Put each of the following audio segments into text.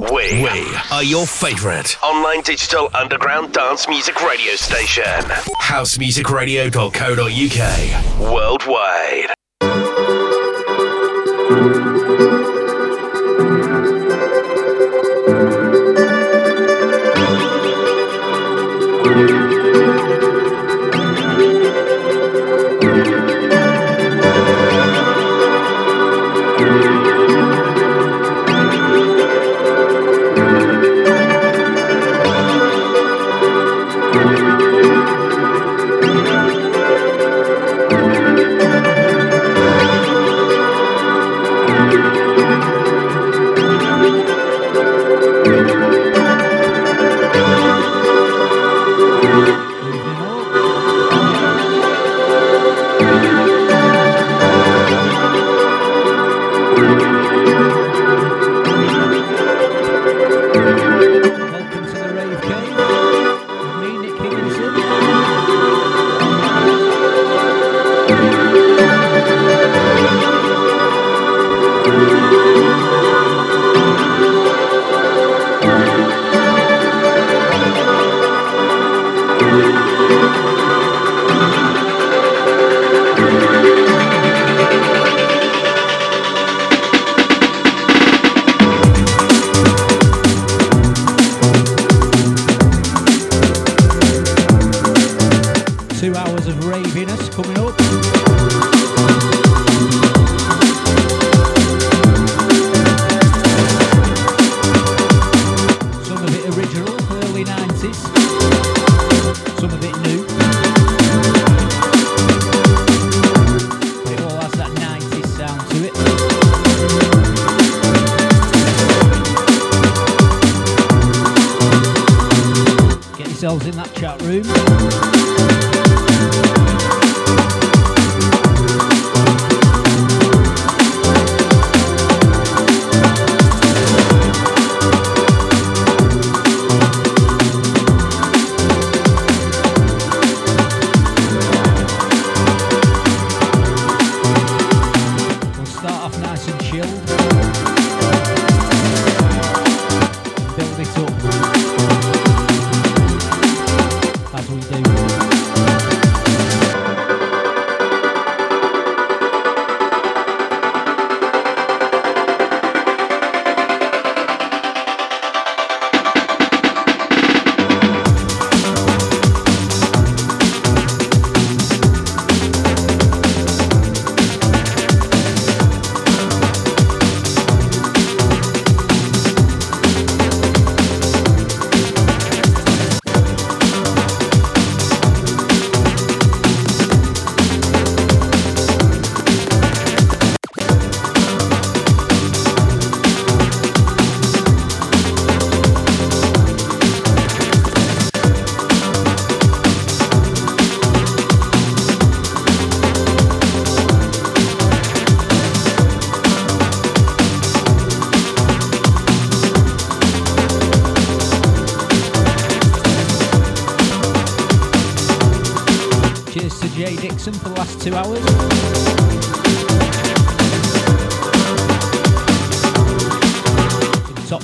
We, we are your favorite online digital underground dance music radio station. Housemusicradio.co.uk. Worldwide.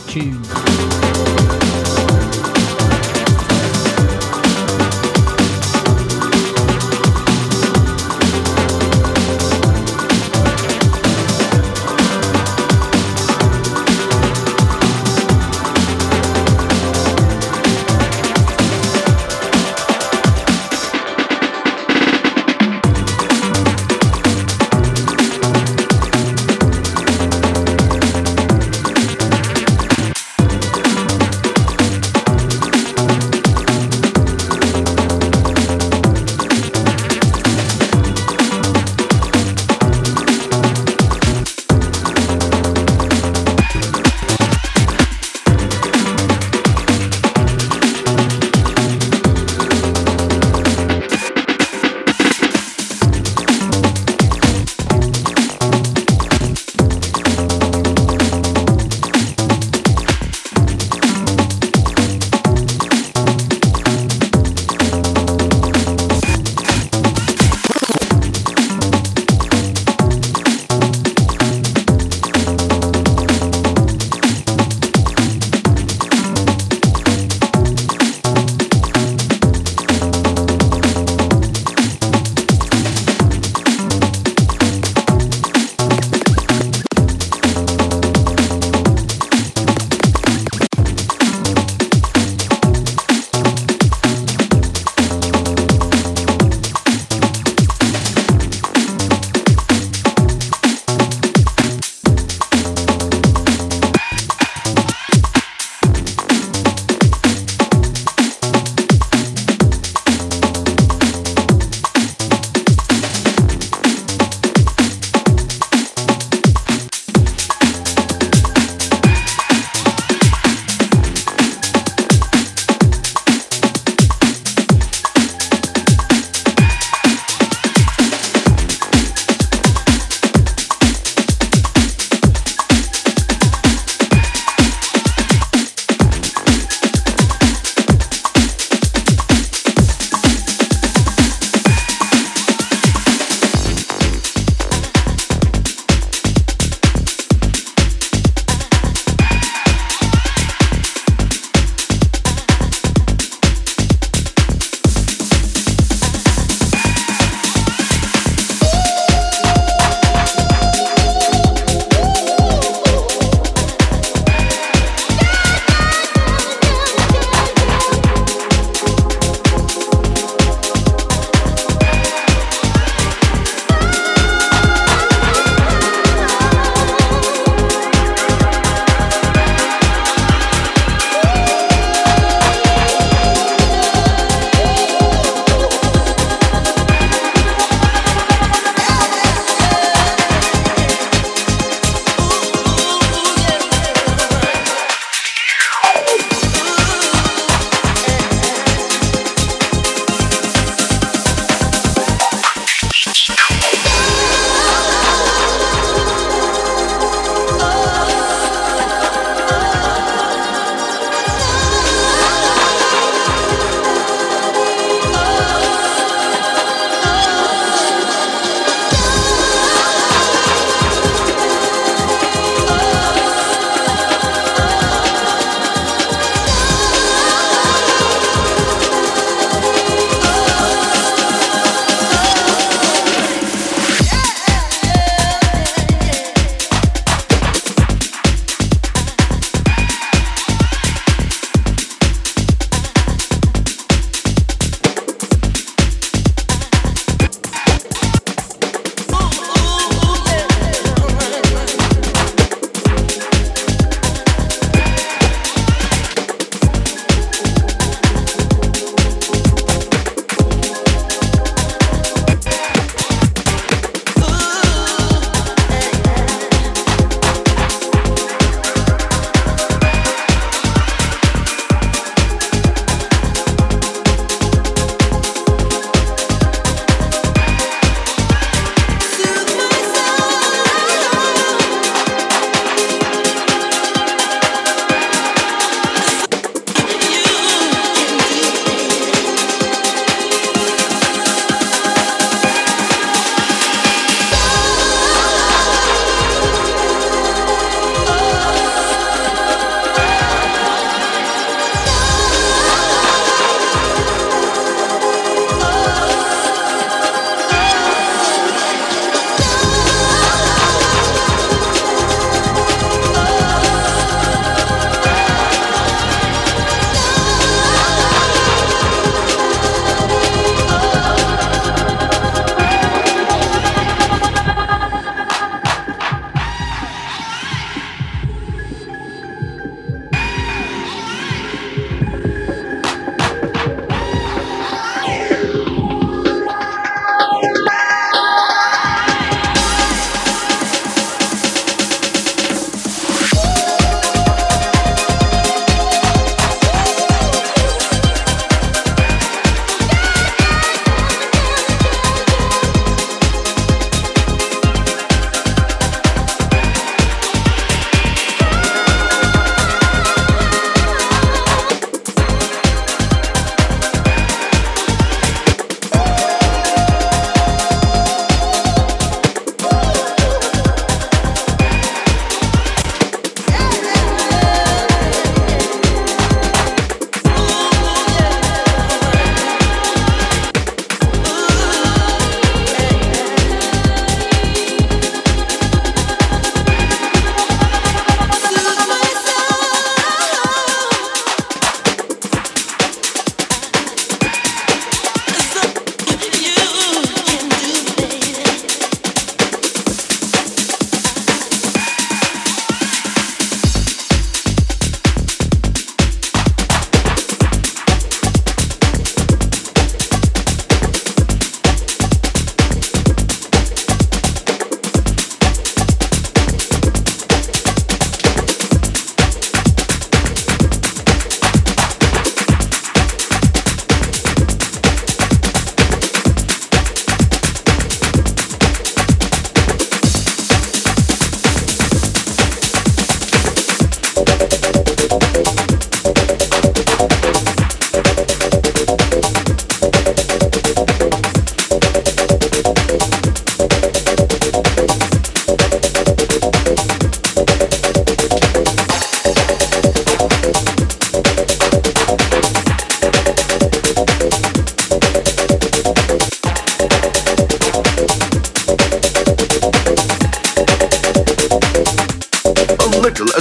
Top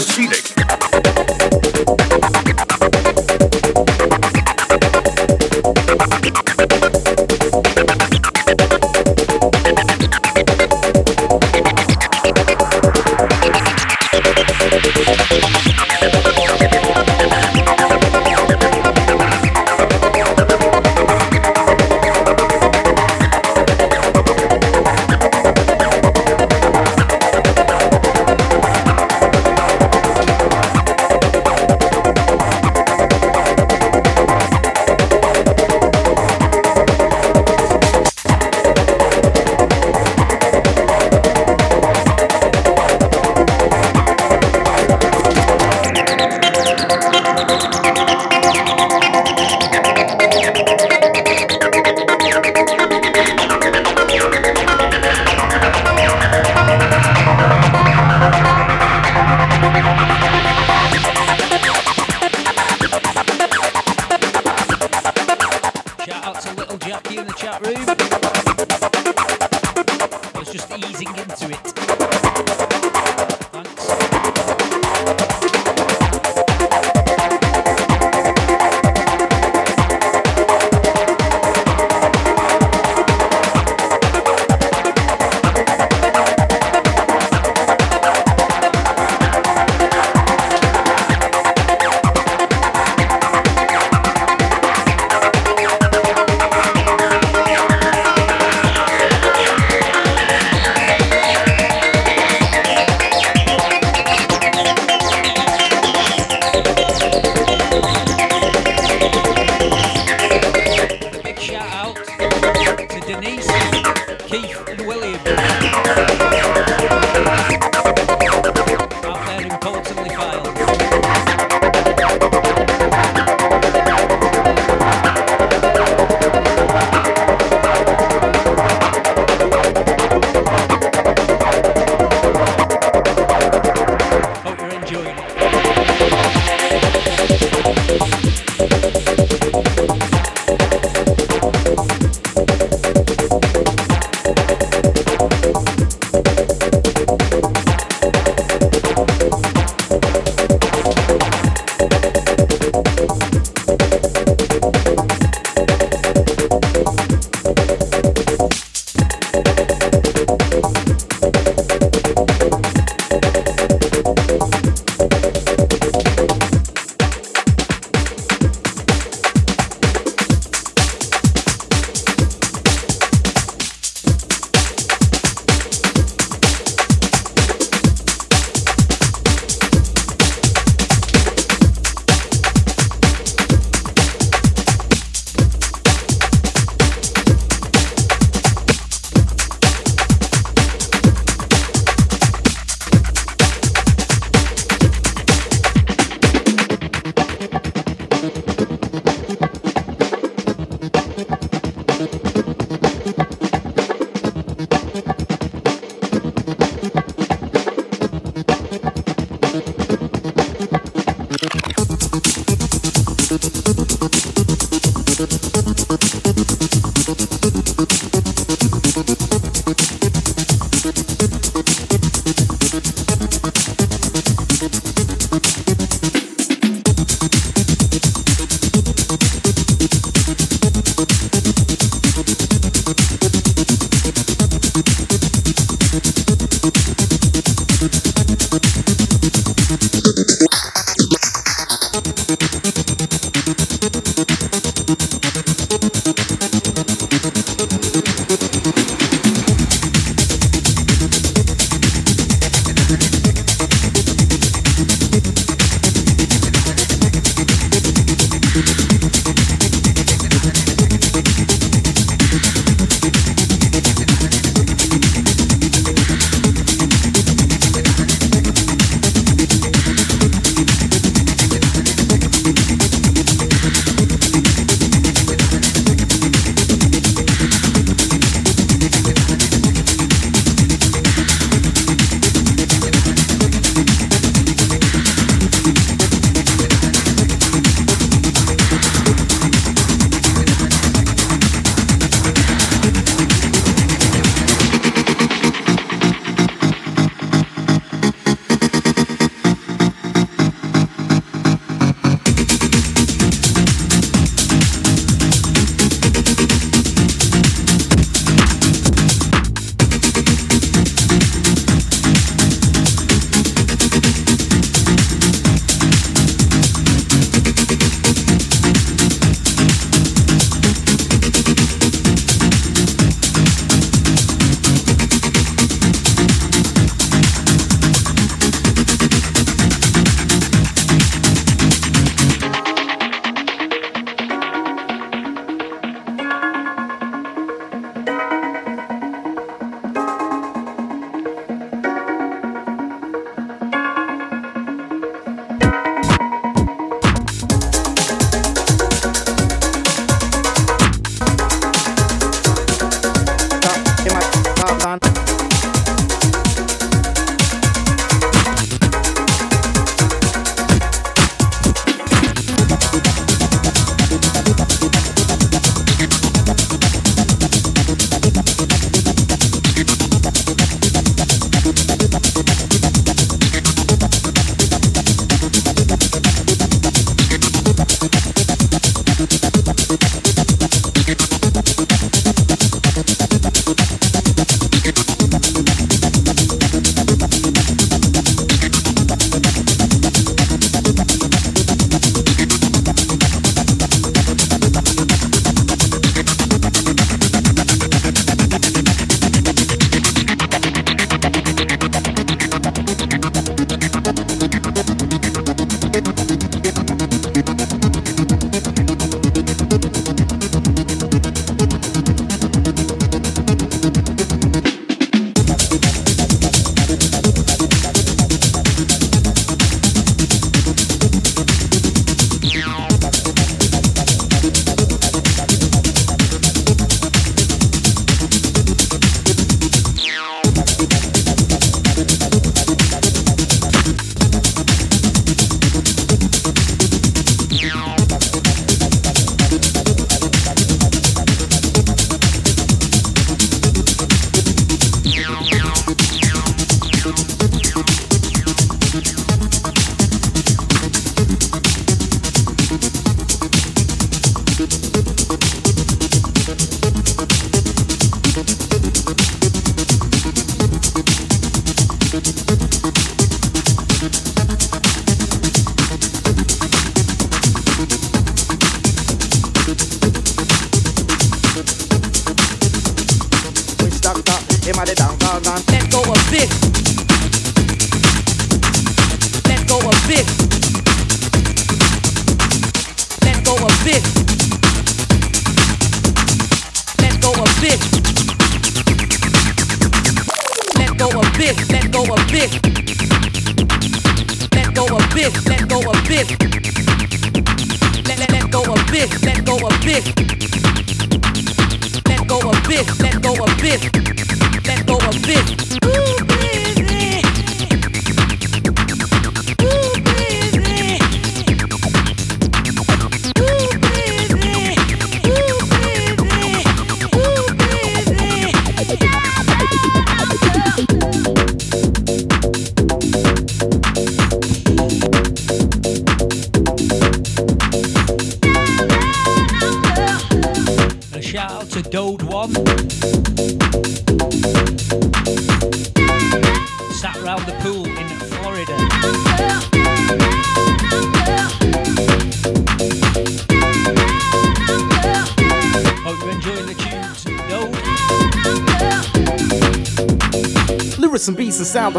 tunes. little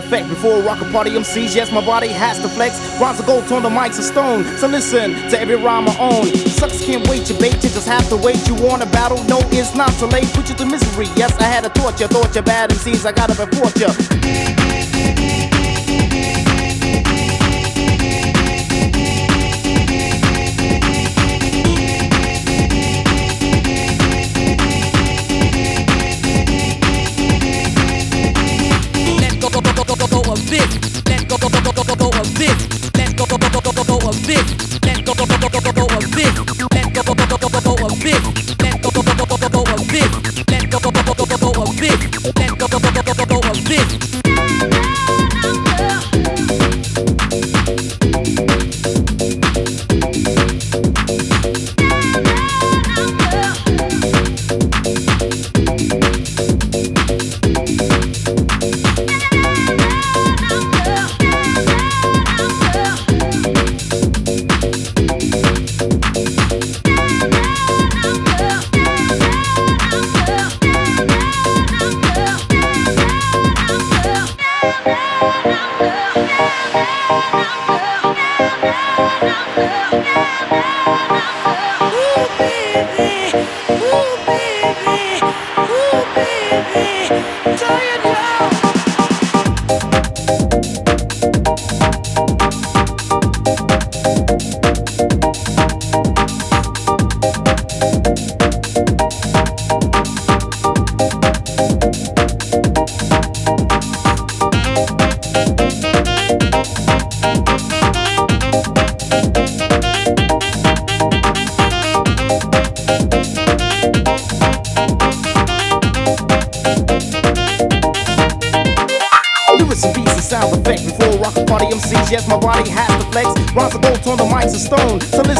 effect before a rocker party MCs. Yes, my body has to flex. Rhymes of gold, on the mics of stone. So listen to every rhyme I own. Sucks can't wait, you bait, you just have to wait. You want a battle? No, it's not too late. Put you to misery. Yes, I had a thought, you thought you bad MCs. I got up and fought you.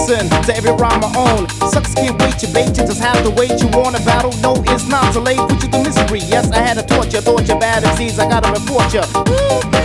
listen to every rhyme I own. Sucks can't wait, you bait, you just have to wait. You want a battle? No, it's not too late. Put you to misery. Yes, I had a torture, thought you bad MCs, I gotta report you.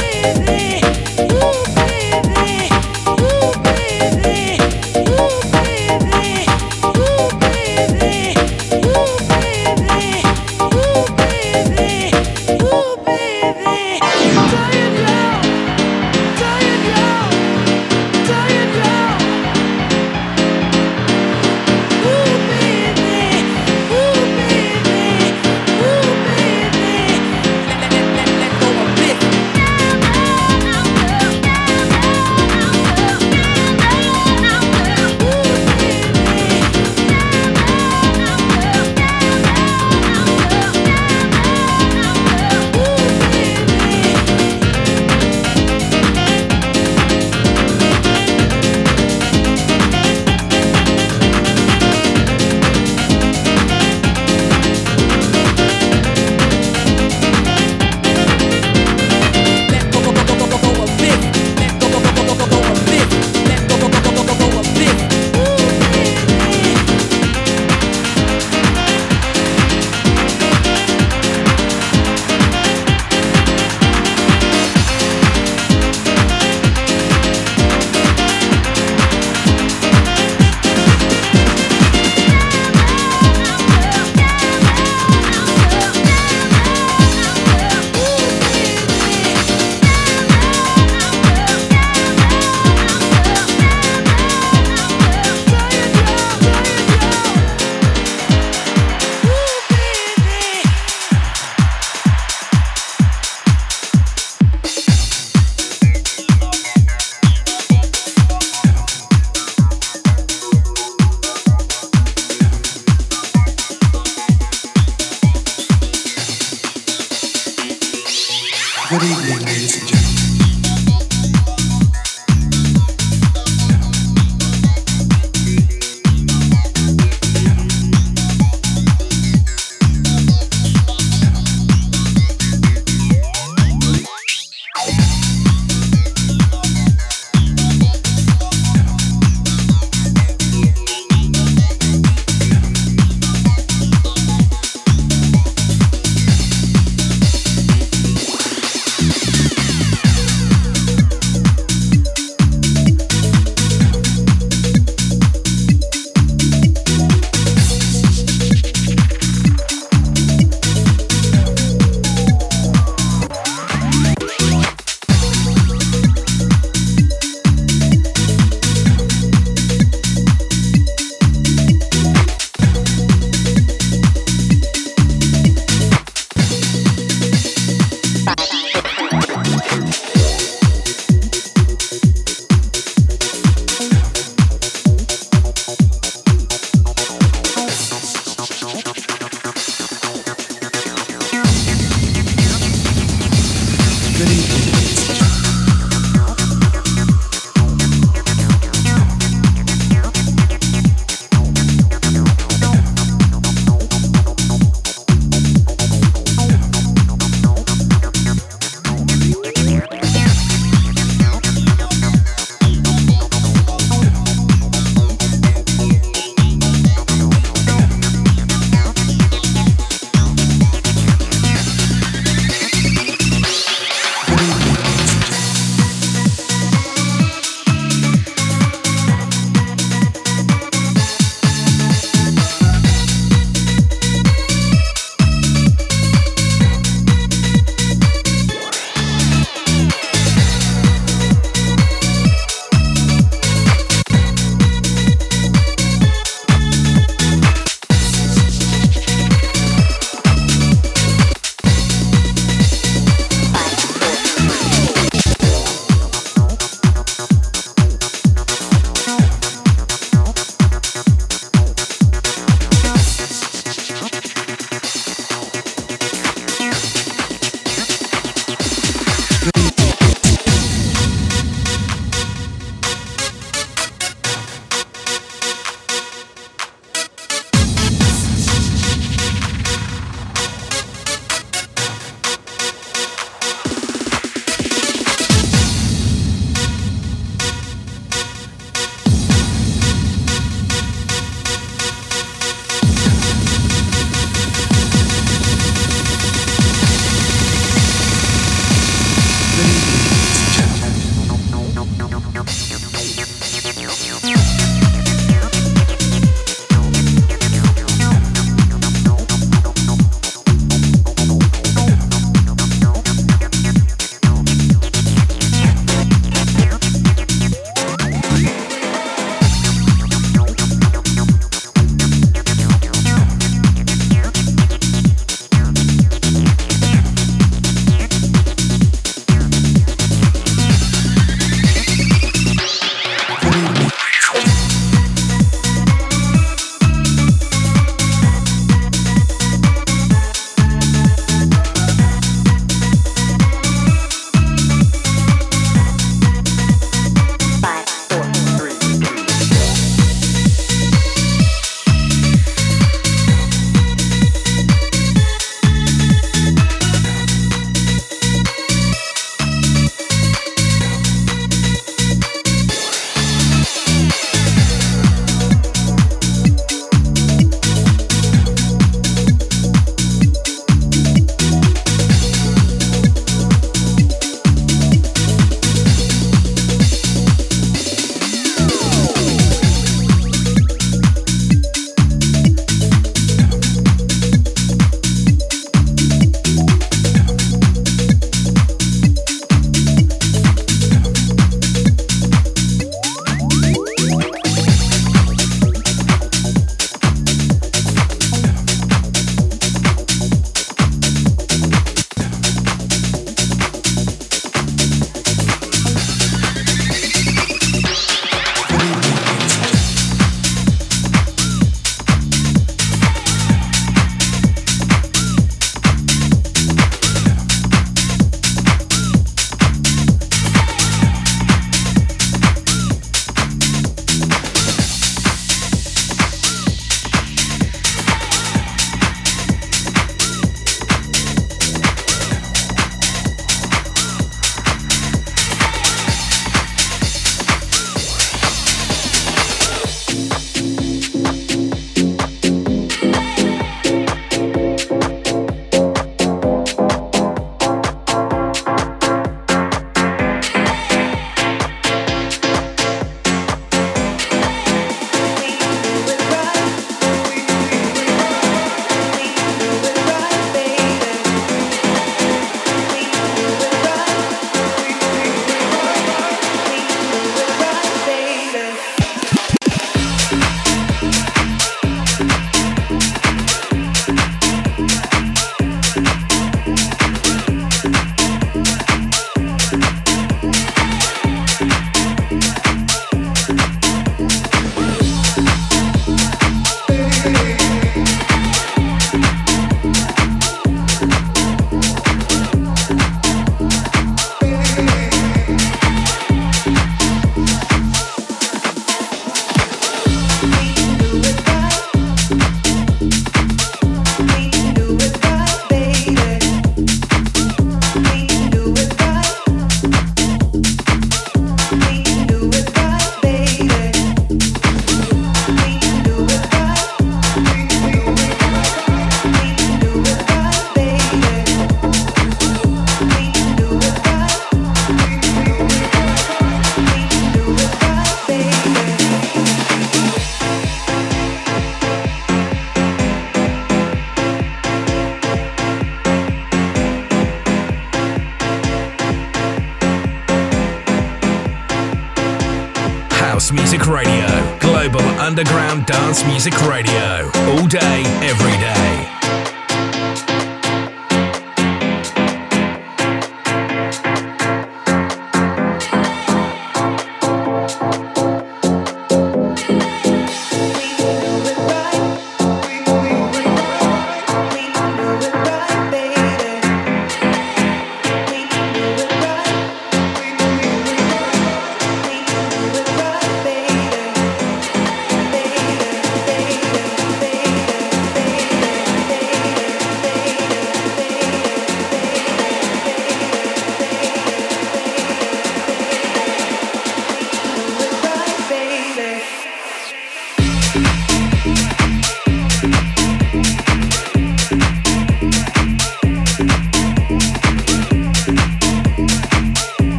Underground dance music radio. All day, every day.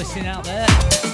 Listening out there.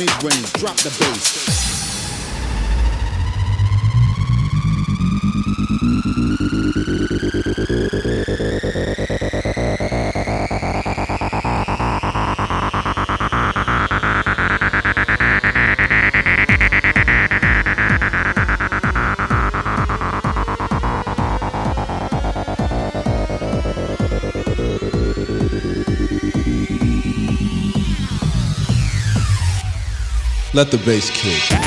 Let the bass kick. Let the bass kick.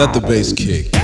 Cut the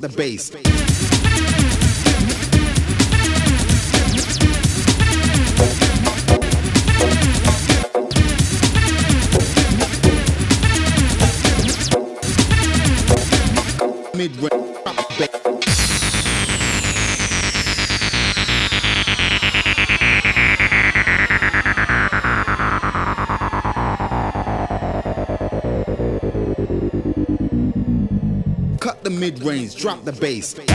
the bass. Drop the bass.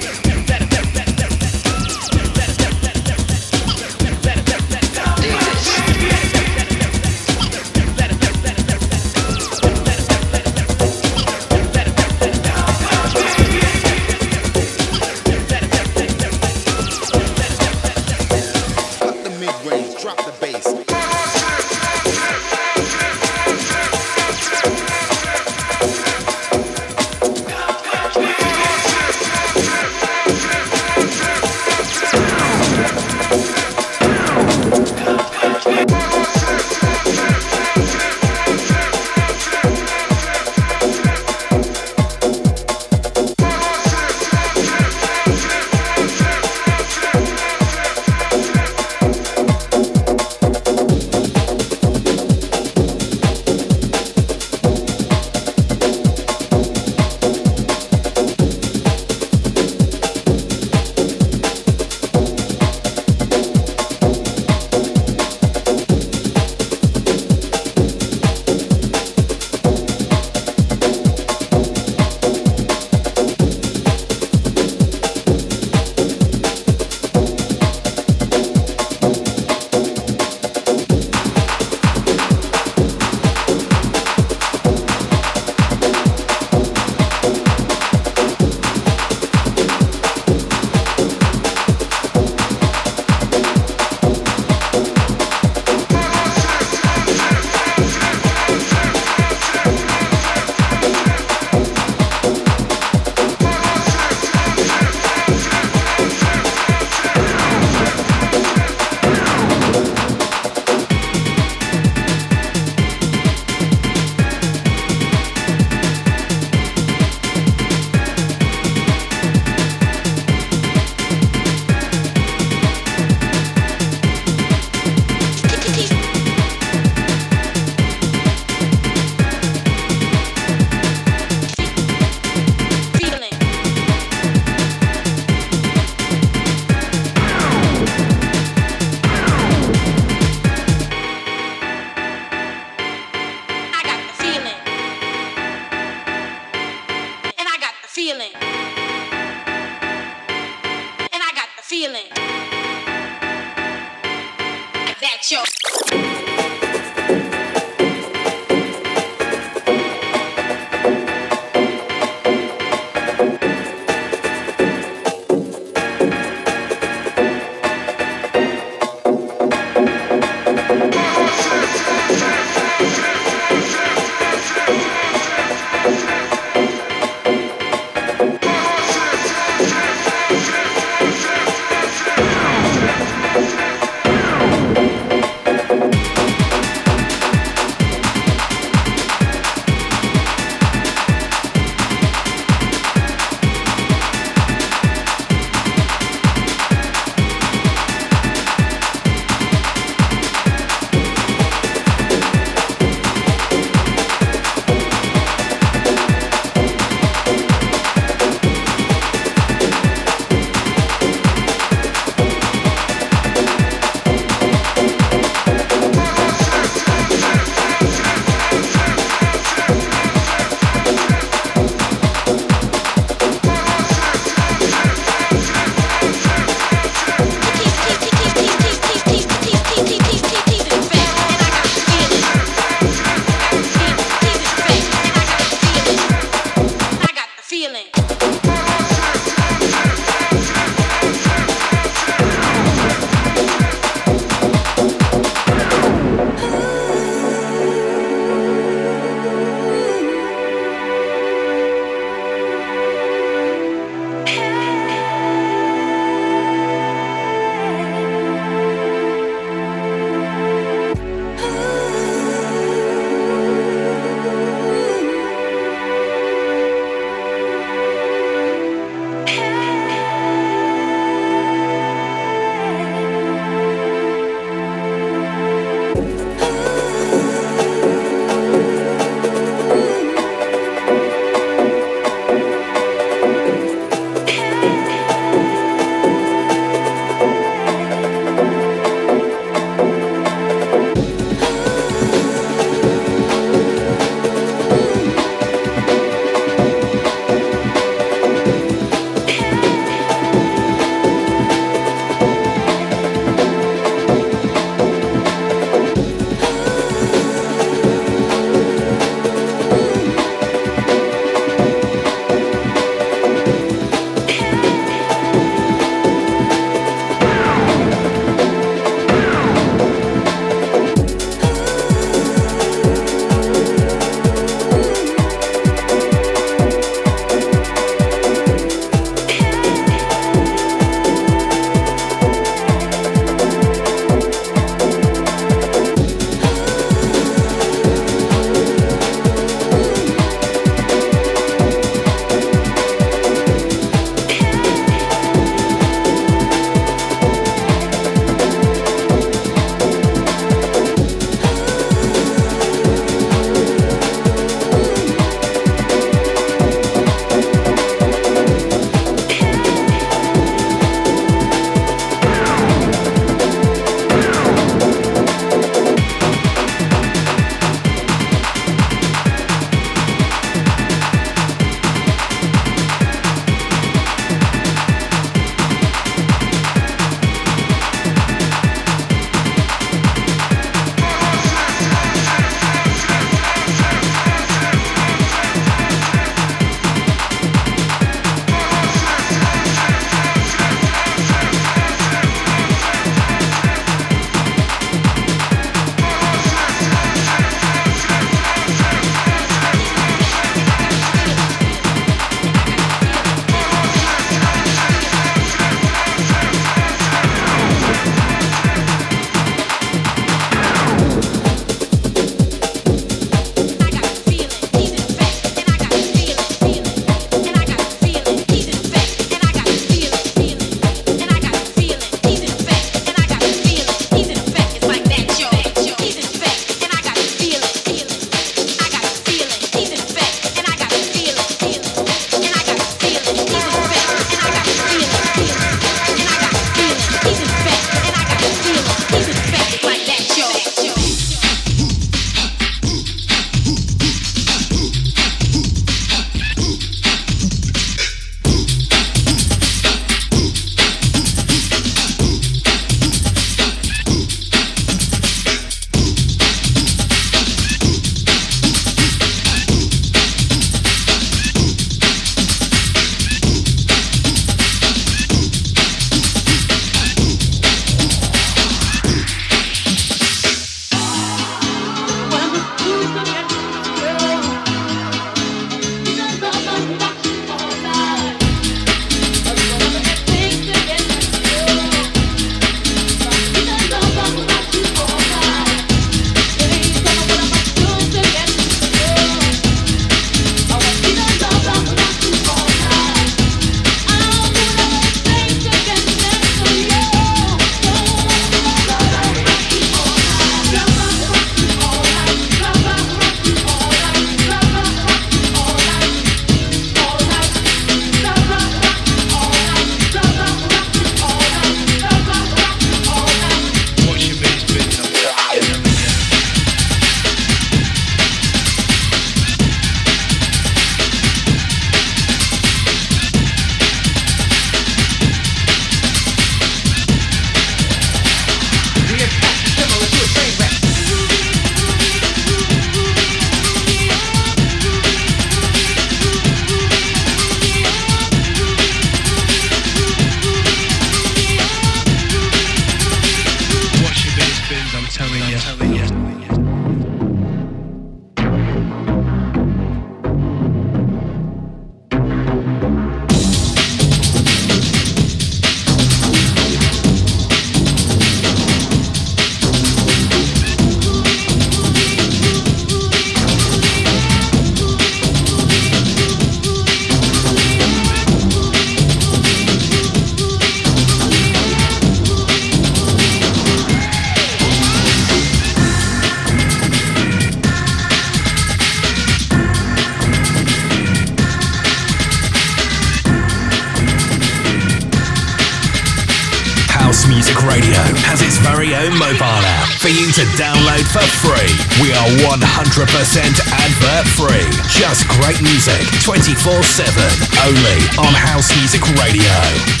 24-7 only on House Music Radio.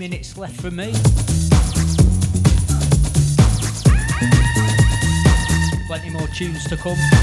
Minutes left for me. Plenty more tunes to come.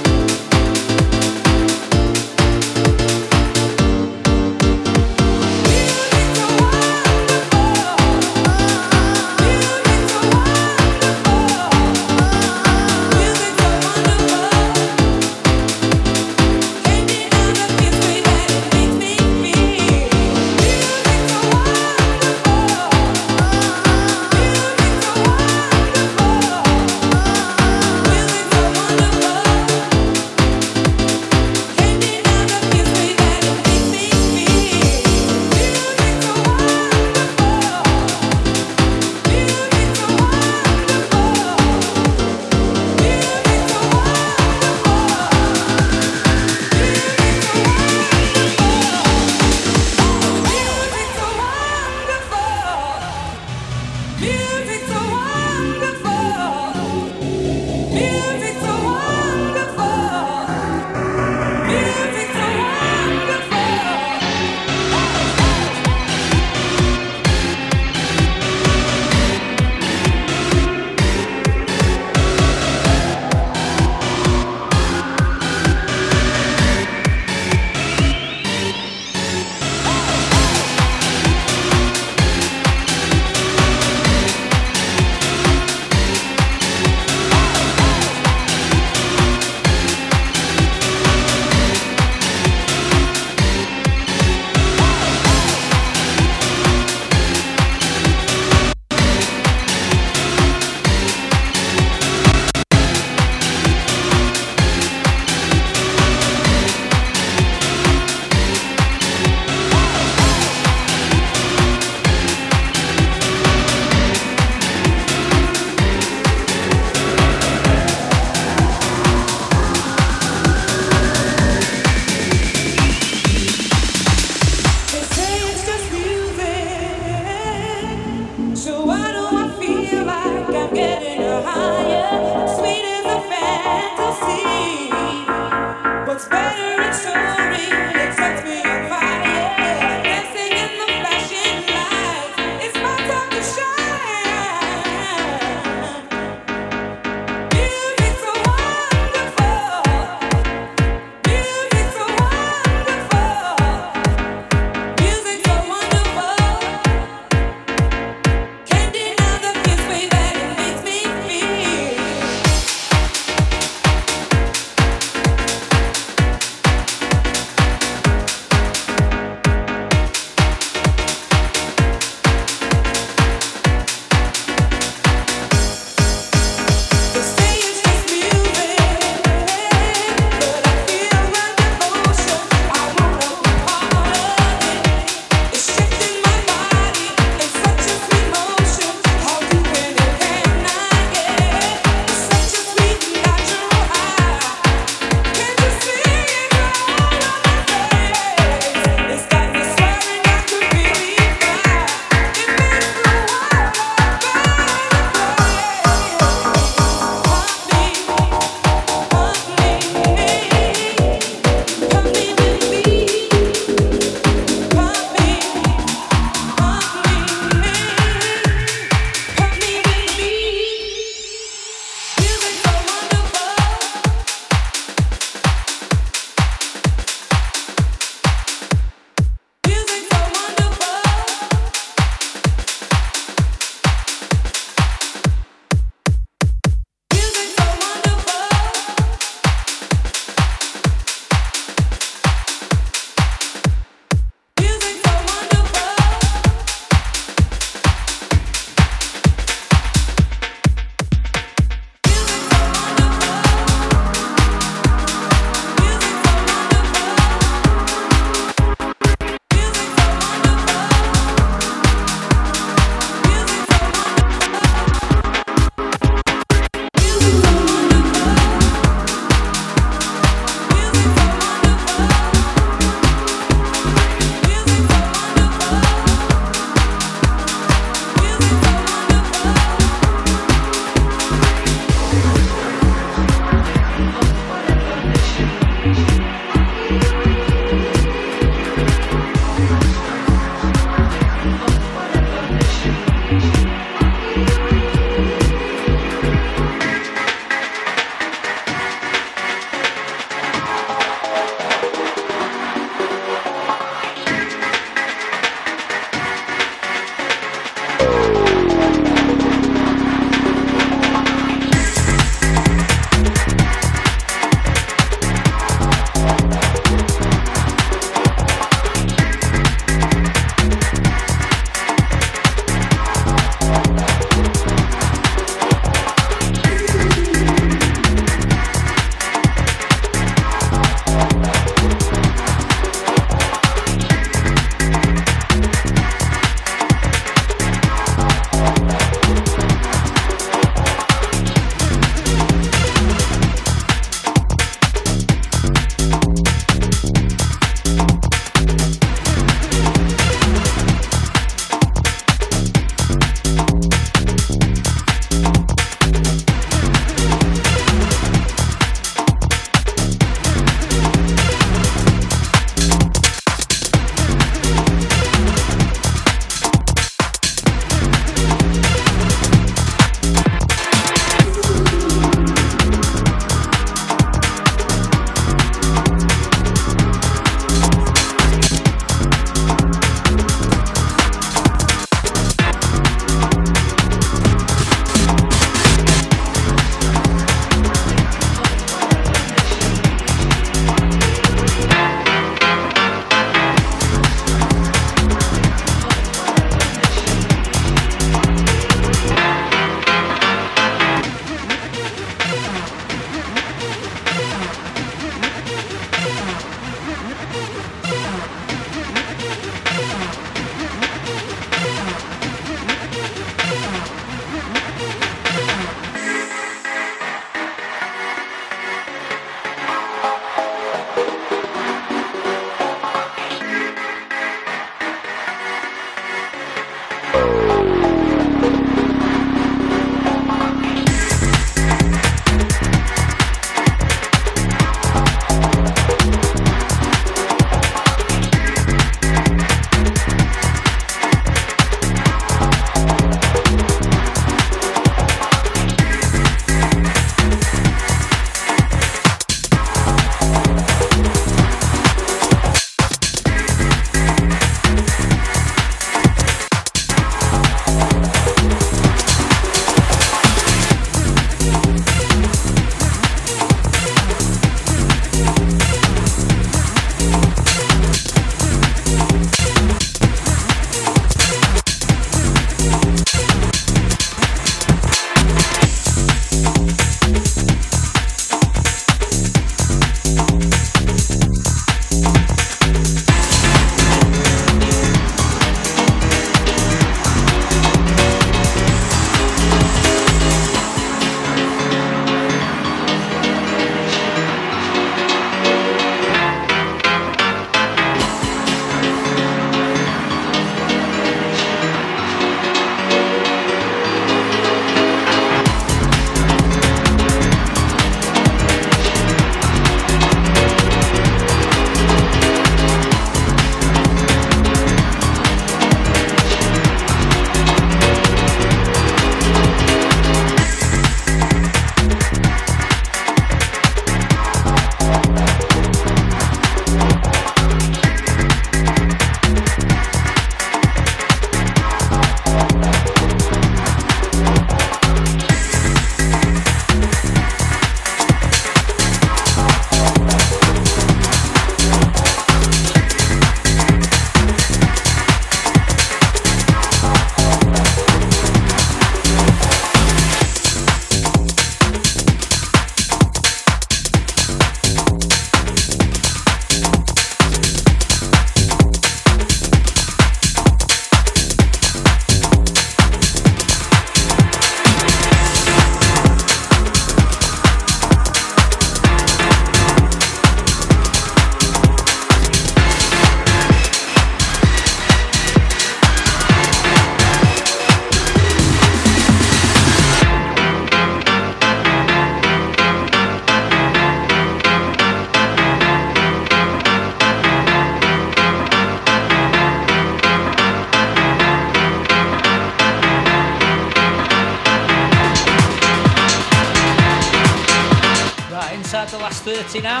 The last